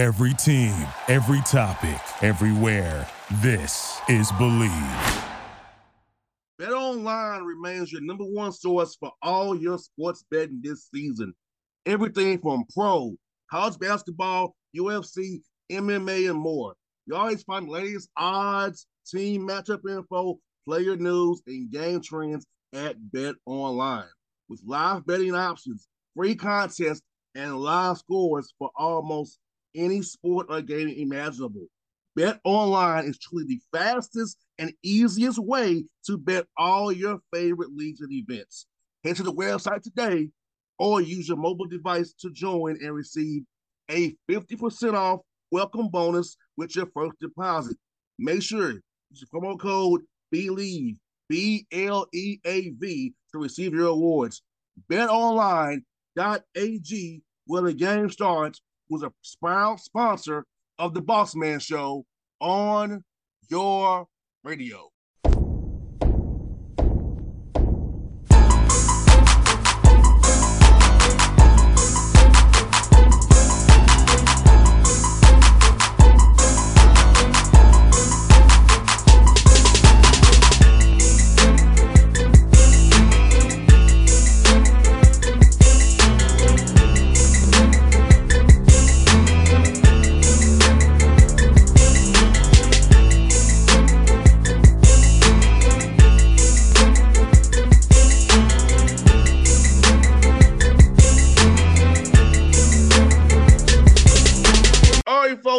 Every team, every topic, everywhere. This is Bleav. Bet Online remains your number one source for all your sports betting this season. Everything from pro, college basketball, UFC, MMA, and more. You always find the latest odds, team matchup info, player news, and game trends at Bet Online. With live betting options, free contests, and live scores for almost any sport or game imaginable. Bet online is truly the fastest and easiest way to bet all your favorite leagues and events. Head to the website today or use your mobile device to join and receive a 50% off welcome bonus with your first deposit. Make sure use the promo code BLEAV, B L E A V, to receive your awards. BetOnline.ag, where the game starts, was a sponsor of the Boss Man Show on your radio.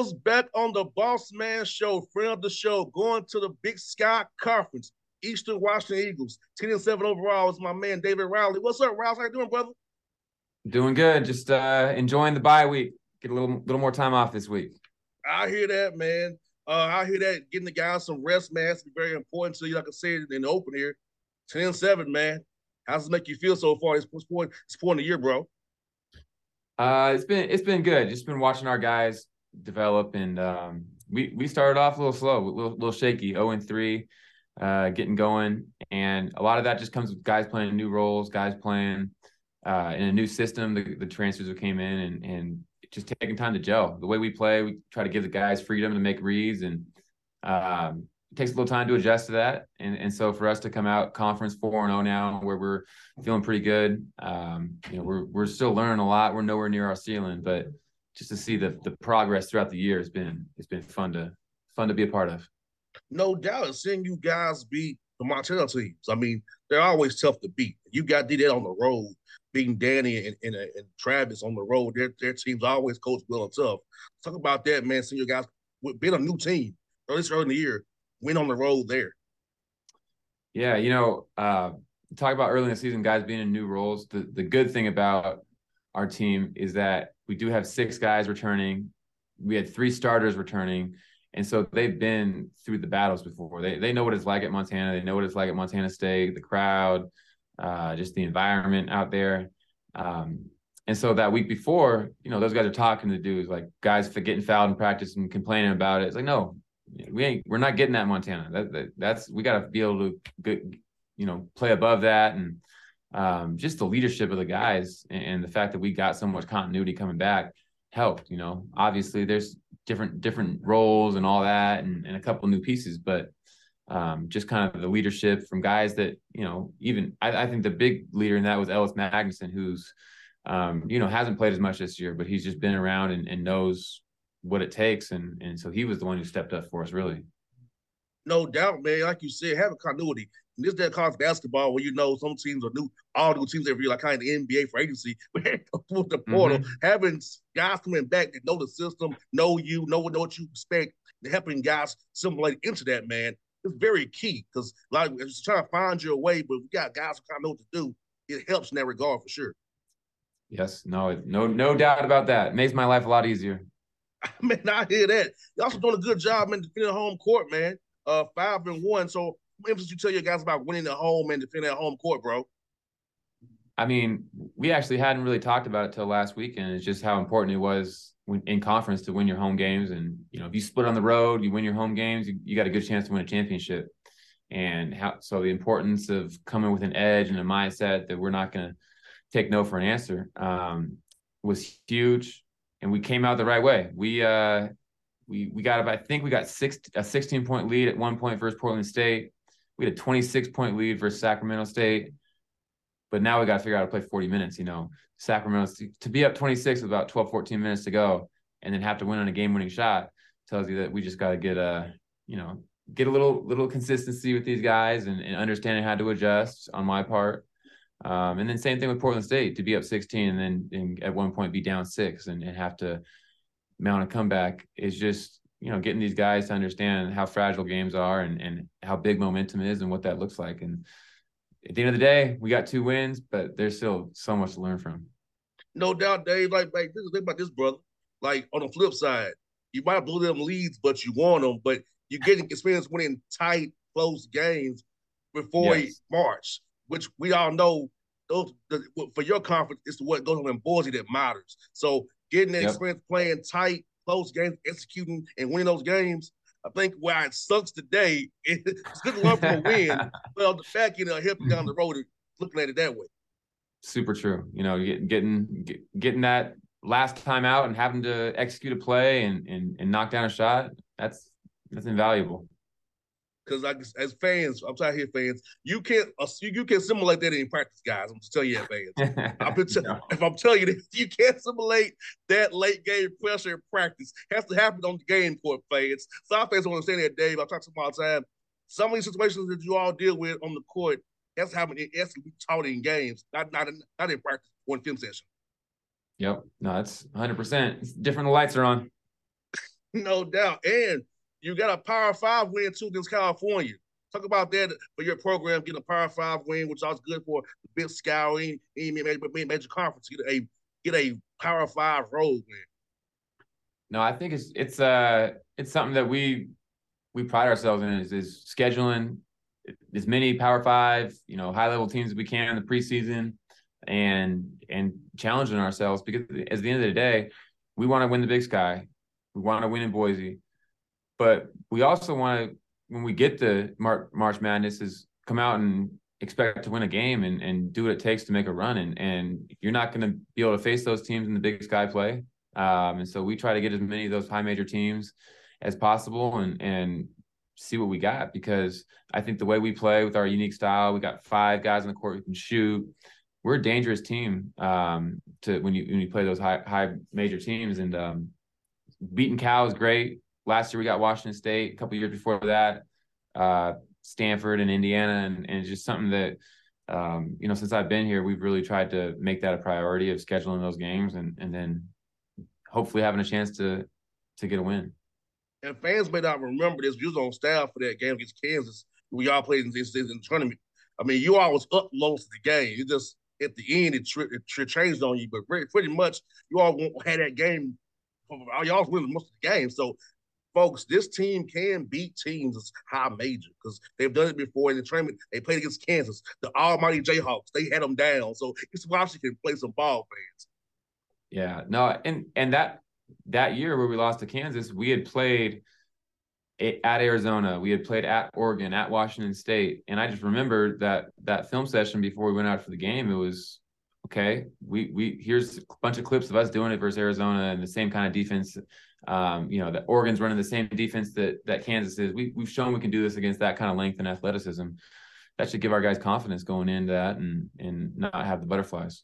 Right, back on the Boss Man Show, friend of the show, going to the Big Sky Conference, Eastern Washington Eagles, 10 and 7 overall is my man David Riley. What's up, Rouse? How you doing, brother? Doing good. Just uh enjoying the bye week. Get a little little more time off this week. I hear that, man. Uh, I hear that getting the guys some rest, man, has to be very important to you. Like I said in the open here, 10 and 7, man. How's it make you feel so far? It's point, this point of the year, bro. Uh it's been it's been good. Just been watching our guys develop and um we we started off a little slow, a little, little shaky, 0 and 3, uh getting going. And a lot of that just comes with guys playing new roles, guys playing uh in a new system, the, the transfers who came in and and just taking time to gel. The way we play, we try to give the guys freedom to make reads and um it takes a little time to adjust to that. And and so for us to come out conference four and oh now where we're feeling pretty good. Um, you know, we're we're still learning a lot. We're nowhere near our ceiling, but just to see the the progress throughout the year has been it's been fun to fun to be a part of. No doubt, seeing you guys beat the Montana teams. I mean, they're always tough to beat. You got did that on the road, beating Danny and, and, and Travis on the road. Their their teams always coach well and tough. Talk about that, man. Seeing you guys with being a new team, at least early in the year, win on the road there. Yeah, you know, uh, talk about early in the season, guys being in new roles. The the good thing about our team is that we do have six guys returning. We had three starters returning, and so they've been through the battles before. They they know what it's like at Montana. They know what it's like at Montana State. The crowd, uh, just the environment out there. Um, and so that week before, you know, those guys are talking to dudes like guys getting fouled in practice and complaining about it. It's like, no, we ain't, we're not getting that Montana. That, that that's we got to be able to, get, you know, play above that and um, just the leadership of the guys and, and the fact that we got so much continuity coming back helped. You know, obviously there's different different roles and all that, and, and a couple new pieces, but um, just kind of the leadership from guys that you know. Even I, I think the big leader in that was Ellis Magnuson, who's um, you know hasn't played as much this year, but he's just been around and, and knows what it takes, and and so he was the one who stepped up for us really. No doubt, man. Like you said, having continuity. And this that college basketball where you know some teams are new, all new teams every year, like kind of the NBA for agency with the portal. Mm-hmm. Having guys coming back that know the system, know you, know, know what you expect, helping guys simulate into that, man, is very key. Because like it's trying to find your way, but we got guys who kind of know what to do. It helps in that regard for sure. Yes, no, no, no doubt about that. It makes my life a lot easier. man, I hear that. You also doing a good job, in defending home court, man. Uh, five and one. So, what emphasis you tell your guys about winning at home and defending at home court, bro? I mean, we actually hadn't really talked about it till last weekend. It's just how important it was in conference to win your home games. And you know, if you split on the road, you win your home games, you, you got a good chance to win a championship. And how so the importance of coming with an edge and a mindset that we're not going to take no for an answer um, was huge. and we came out the right way. We uh we we got I think we got six a 16 point lead at one point versus Portland State. We had a 26 point lead versus Sacramento State. But now we got to figure out how to play 40 minutes, you know. Sacramento to be up 26 with about 12, 14 minutes to go and then have to win on a game winning shot tells you that we just got to get a, you know, get a little little consistency with these guys and, and understanding how to adjust on my part. Um, and then same thing with Portland State to be up 16 and then and at one point be down six and, and have to mount a comeback is just you know getting these guys to understand how fragile games are and and how big momentum is and what that looks like. And at the end of the day, we got two wins, but there's still so much to learn from. No doubt, Dave. Like, like this is about this brother. Like on the flip side, you might blow them leads, but you want them. But you're getting experience winning tight, close games before yes. March, which we all know those the, for your conference is what goes on in Boise that matters. So getting that yep. experience playing tight, close games, executing and winning those games. I think why it sucks today, it's good to learn from a win. well, the fact you know help you down the road looking at it that way. Super true. You know, getting getting getting that last time out and having to execute a play and and, and knock down a shot. That's that's invaluable because like as fans, I'm sorry here, fans, you can't uh, you, can't simulate that in practice, guys. I'm just telling you, that, fans. I'm t- no. If I'm telling you that you can't simulate that late game pressure in practice, it has to happen on the game court, fans. So Some fans don't understand that, Dave. I talk to them all the time. Some of these situations that you all deal with on the court, that's happening. It has to be taught in games, not not in, not in practice or in film session. Yep, no, that's 100. percent different. Lights are on. no doubt, and you got a Power Five win too against California. Talk about that for your program, getting a Power Five win, which I was good for the Big Sky major, major conference. Get a get a Power Five road win. No, I think it's it's uh it's something that we we pride ourselves in is, is scheduling as many Power Five, you know, high level teams as we can in the preseason, and and challenging ourselves because at the end of the day, we want to win the Big Sky, we want to win in Boise, but we also want to, when we get the Mar- March Madness, is come out and expect to win a game and, and do what it takes to make a run. And and you're not going to be able to face those teams in the Big Sky play. Um, and so we try to get as many of those high major teams as possible and and see what we got because I think the way we play with our unique style, we got five guys on the court who can shoot. We're a dangerous team um, to when you when you play those high high major teams and um, beating Cal is great last year we got Washington State. A couple years before that, uh, Stanford and Indiana, and, and it's just something that um, you know since I've been here, we've really tried to make that a priority of scheduling those games and and then hopefully having a chance to to get a win. And fans may not remember this. We was on staff for that game against Kansas. We all played in this the tournament. I mean, you all was up most of the game. You just at the end it, tri- it changed on you, but pretty much you all had that game. Y'all was winning most of the game, so folks, this team can beat teams as high major because they've done it before in the tournament. They played against Kansas, the almighty Jayhawks. They had them down. So it's Washington can play some ball fans. Yeah, no, and and that that year where we lost to Kansas, we had played at Arizona, we had played at Oregon, at Washington State, and I just remember that that film session before we went out for the game. It was okay. We we here's a bunch of clips of us doing it versus Arizona and the same kind of defense um, you know, that Oregon's running the same defense that that Kansas is. We we've shown we can do this against that kind of length and athleticism. That should give our guys confidence going into that and and not have the butterflies.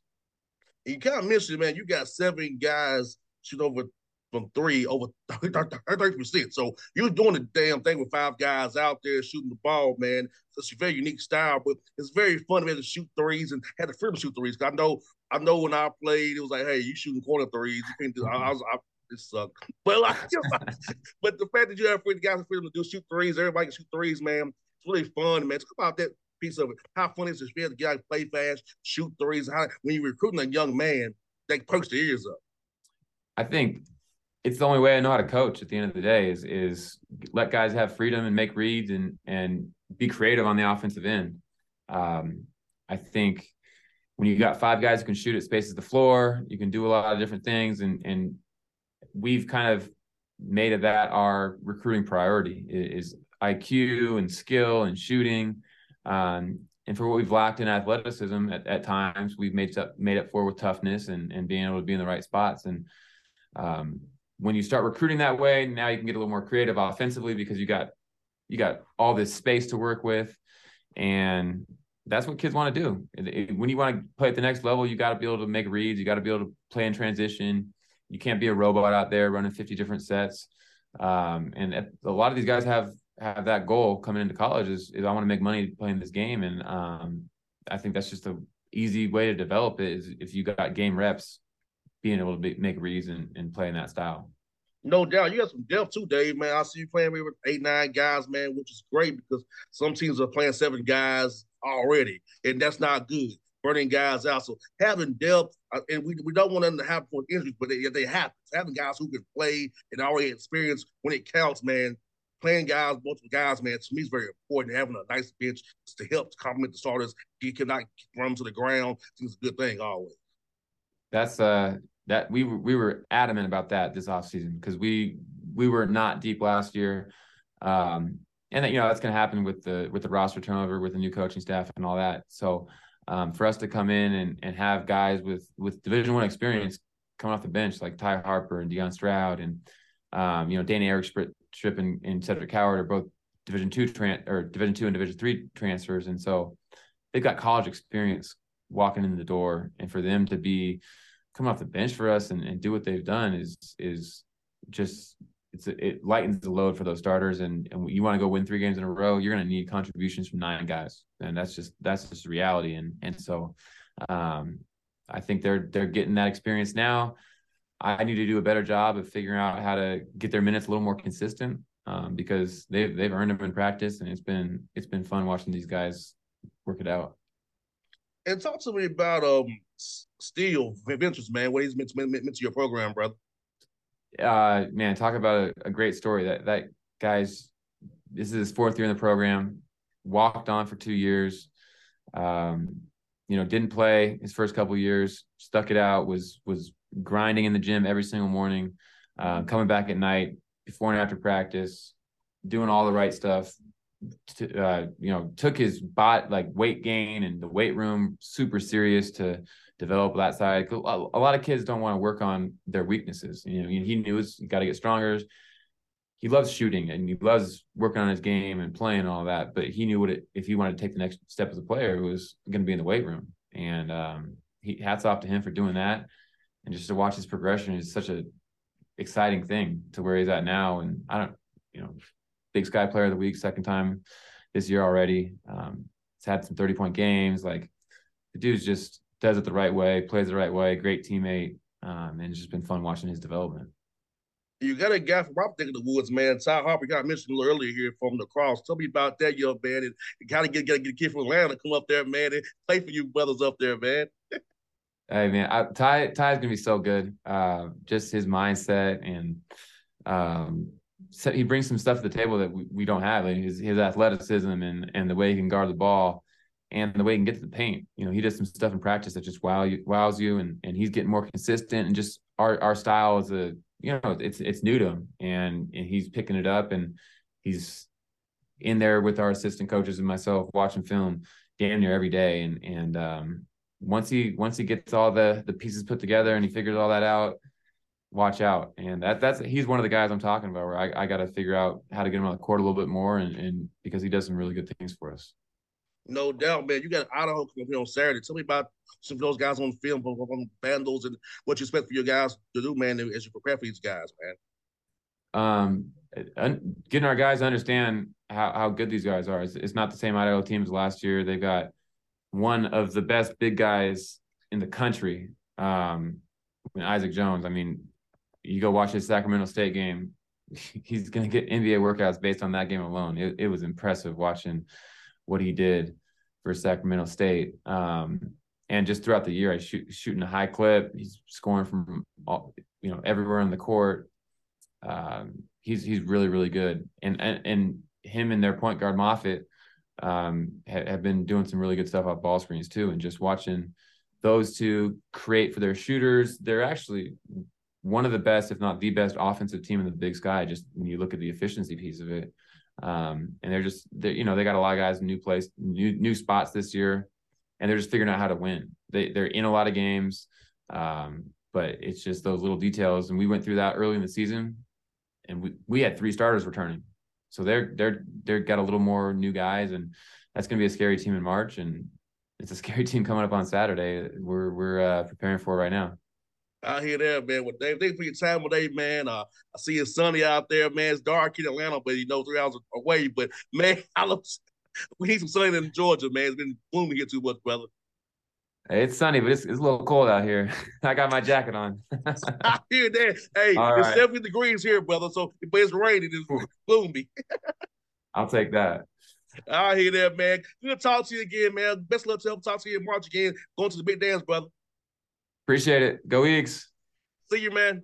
You kind of mentioned, man, you got seven guys shoot over from three over 30%. So you're doing the damn thing with five guys out there shooting the ball, man. It's a very unique style, but it's very fun to be able to shoot threes and have the freedom to shoot threes. I know, I know when I played, it was like, hey, you shooting corner threes. You can't do. I, I was, I, it sucked. But like, but the fact that you have free guys freedom to do shoot threes, everybody can shoot threes, man. It's really fun, man. Talk about that piece of it. How fun is it to get guys play fast, shoot threes? How when you're recruiting a young man, they perks their ears up. I think it's the only way I know how to coach at the end of the day is is let guys have freedom and make reads and and be creative on the offensive end. Um, I think when you got five guys who can shoot at spaces the floor, you can do a lot of different things and and we've kind of made it that our recruiting priority is IQ and skill and shooting. Um, and for what we've lacked in athleticism at, at times, we've made up made up for with toughness and, and being able to be in the right spots. And um, when you start recruiting that way, now you can get a little more creative offensively because you got you got all this space to work with, and that's what kids want to do. When you want to play at the next level, you got to be able to make reads. You got to be able to play in transition. You can't be a robot out there running 50 different sets. Um, and a lot of these guys have have that goal coming into college is, is I want to make money playing this game. And um, I think that's just a easy way to develop it is if you got game reps, being able to be, make reads and, and play in that style. No doubt. You got some depth too, Dave, man. I see you playing with eight, nine guys, man, which is great because some teams are playing seven guys already, and that's not good. Burning guys out. So having depth, uh, and we, we don't want them to have injuries, but they, they happen. Having guys who can play and already experience when it counts, man, playing guys, multiple guys, man, to me is very important. Having a nice bench to help to complement the starters. You cannot run to the ground. It's a good thing always. That's uh that we we were adamant about that this offseason because we we were not deep last year. Um and that, you know that's going to happen with the with the roster turnover with the new coaching staff and all that. So um, for us to come in and, and have guys with with Division One experience coming off the bench like Ty Harper and Dion Stroud and um, you know Dane Erikstrup and, and Cedric Coward are both Division two tran- or Division two and Division three transfers, and so they've got college experience walking in the door, and for them to be coming off the bench for us and, and do what they've done is is just it's it lightens the load for those starters and and you want to go win three games in a row you're going to need contributions from nine guys and that's just that's just reality and and so um i think they're they're getting that experience now I need to do a better job of figuring out how to get their minutes a little more consistent um, because they've they've earned them in practice, and it's been it's been fun watching these guys work it out. And talk to me about um Steele Venters, man. What he's meant to, meant to your program, brother. Uh, man, talk about a, a great story. That that guy's this is his fourth year in the program. Walked on for two years. Um, you know, didn't play his first couple years. Stuck it out. Was was grinding in the gym every single morning, uh, coming back at night before and after practice, doing all the right stuff. To, uh, you know, took his bot like weight gain and the weight room super serious to develop that side. A lot of kids don't want to work on their weaknesses. You know, he knew he's got to get stronger. He loves shooting and he loves working on his game and playing and all that. But he knew what it, if he wanted to take the next step as a player, it was going to be in the weight room. And um, he hats off to him for doing that and just to watch his progression is such a exciting thing to where he's at now. And I don't, you know, Big Sky Player of the Week, second time this year already. Um, he's had some thirty point games. Like the dude's just does it the right way, plays the right way, great teammate, um, and it's just been fun watching his development. You got a guy from neck of the woods, man. Ty Harper got mentioned a little earlier here from the cross. Tell me about that young man and of get, get, get a kid from Atlanta come up there, man, and play for you brothers up there, man. Hey man, I, Ty Ty's gonna be so good. Uh, just his mindset and um, so he brings some stuff to the table that we, we don't have. Like his his athleticism and and the way he can guard the ball and the way he can get to the paint. You know, he does some stuff in practice that just wow you wows you and and he's getting more consistent and just our our style is a you know it's it's new to him and and he's picking it up and he's in there with our assistant coaches and myself watching film damn near every day and and um once he once he gets all the the pieces put together and he figures all that out, watch out. And that that's he's one of the guys I'm talking about where I, I got to figure out how to get him on the court a little bit more and and because he does some really good things for us. No doubt, man. You got Idaho coming here on Saturday. Tell me about some of those guys on film from Vandals and what you expect for your guys to do, man, as you prepare for these guys, man. Um, getting our guys to understand how, how good these guys are. It's, it's not the same Idaho teams last year. They've got one of the best big guys in the country. Um, Isaac Jones. I mean, you go watch his Sacramento State game. He's going to get NBA workouts based on that game alone. It, it was impressive watching what he did for Sacramento State. Um, and just throughout the year, I shoot shooting a high clip. He's scoring from all, you know everywhere on the court. Um, he's he's really really good. And and and him and their point guard Moffitt um, ha- have been doing some really good stuff off ball screens too, and just watching those two create for their shooters. They're actually one of the best, if not the best, offensive team in the Big Sky. Just when you look at the efficiency piece of it, um, and they're just they you know they got a lot of guys in new place, new new spots this year, and they're just figuring out how to win. They they're in a lot of games. Um, but it's just those little details. And we went through that early in the season, and we we had three starters returning, so they're they're they're got a little more new guys, and that's going to be a scary team in March, and it's a scary team coming up on Saturday. We're we're uh, preparing for right now. I hear that, man. With Dave, thanks for your time today, man. Uh, I see it's sunny out there, man. It's dark in Atlanta, but you know, three hours away. But man, I love, we need some sun in Georgia, man. It's been gloomy here too much, brother. It's sunny, but it's, it's a little cold out here. I got my jacket on. I hear that. Hey, All it's right. 70 degrees here, brother. So, but it's raining. It's gloomy. I'll take that. I hear that, man. Good to talk to you again, man. Best luck to help talk to you in March again. Going to the big dance, brother. Appreciate it. Go Eagles. See you, man.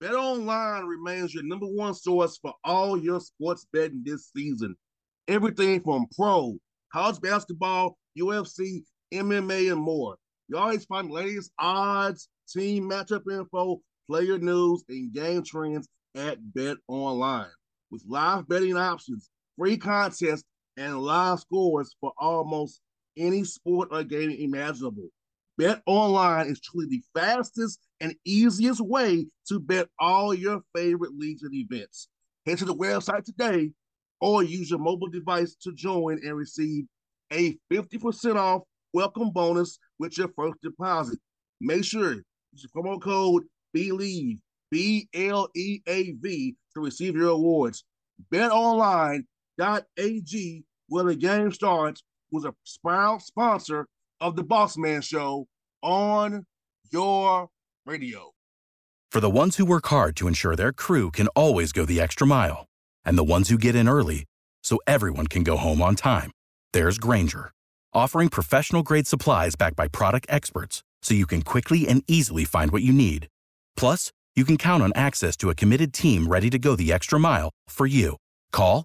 Bet Online remains your number one source for all your sports betting this season. Everything from pro, college basketball, UFC, MMA, and more. You always find the latest odds, team matchup info, player news, and game trends at Bet Online. With live betting options, free contests, and live scores for almost any sport or game imaginable. Bet Online is truly the fastest and easiest way to bet all your favorite leagues and events. Head to the website today or use your mobile device to join and receive a 50% off welcome bonus with your first deposit. Make sure use the promo code BLEAV, B L E A V, to receive your awards. BetOnline.ag, where the game starts, was a proud sponsor of the Boss Man Show on your radio. For the ones who work hard to ensure their crew can always go the extra mile, and the ones who get in early so everyone can go home on time, there's Grainger, offering professional grade supplies backed by product experts so you can quickly and easily find what you need. Plus, you can count on access to a committed team ready to go the extra mile for you. Call,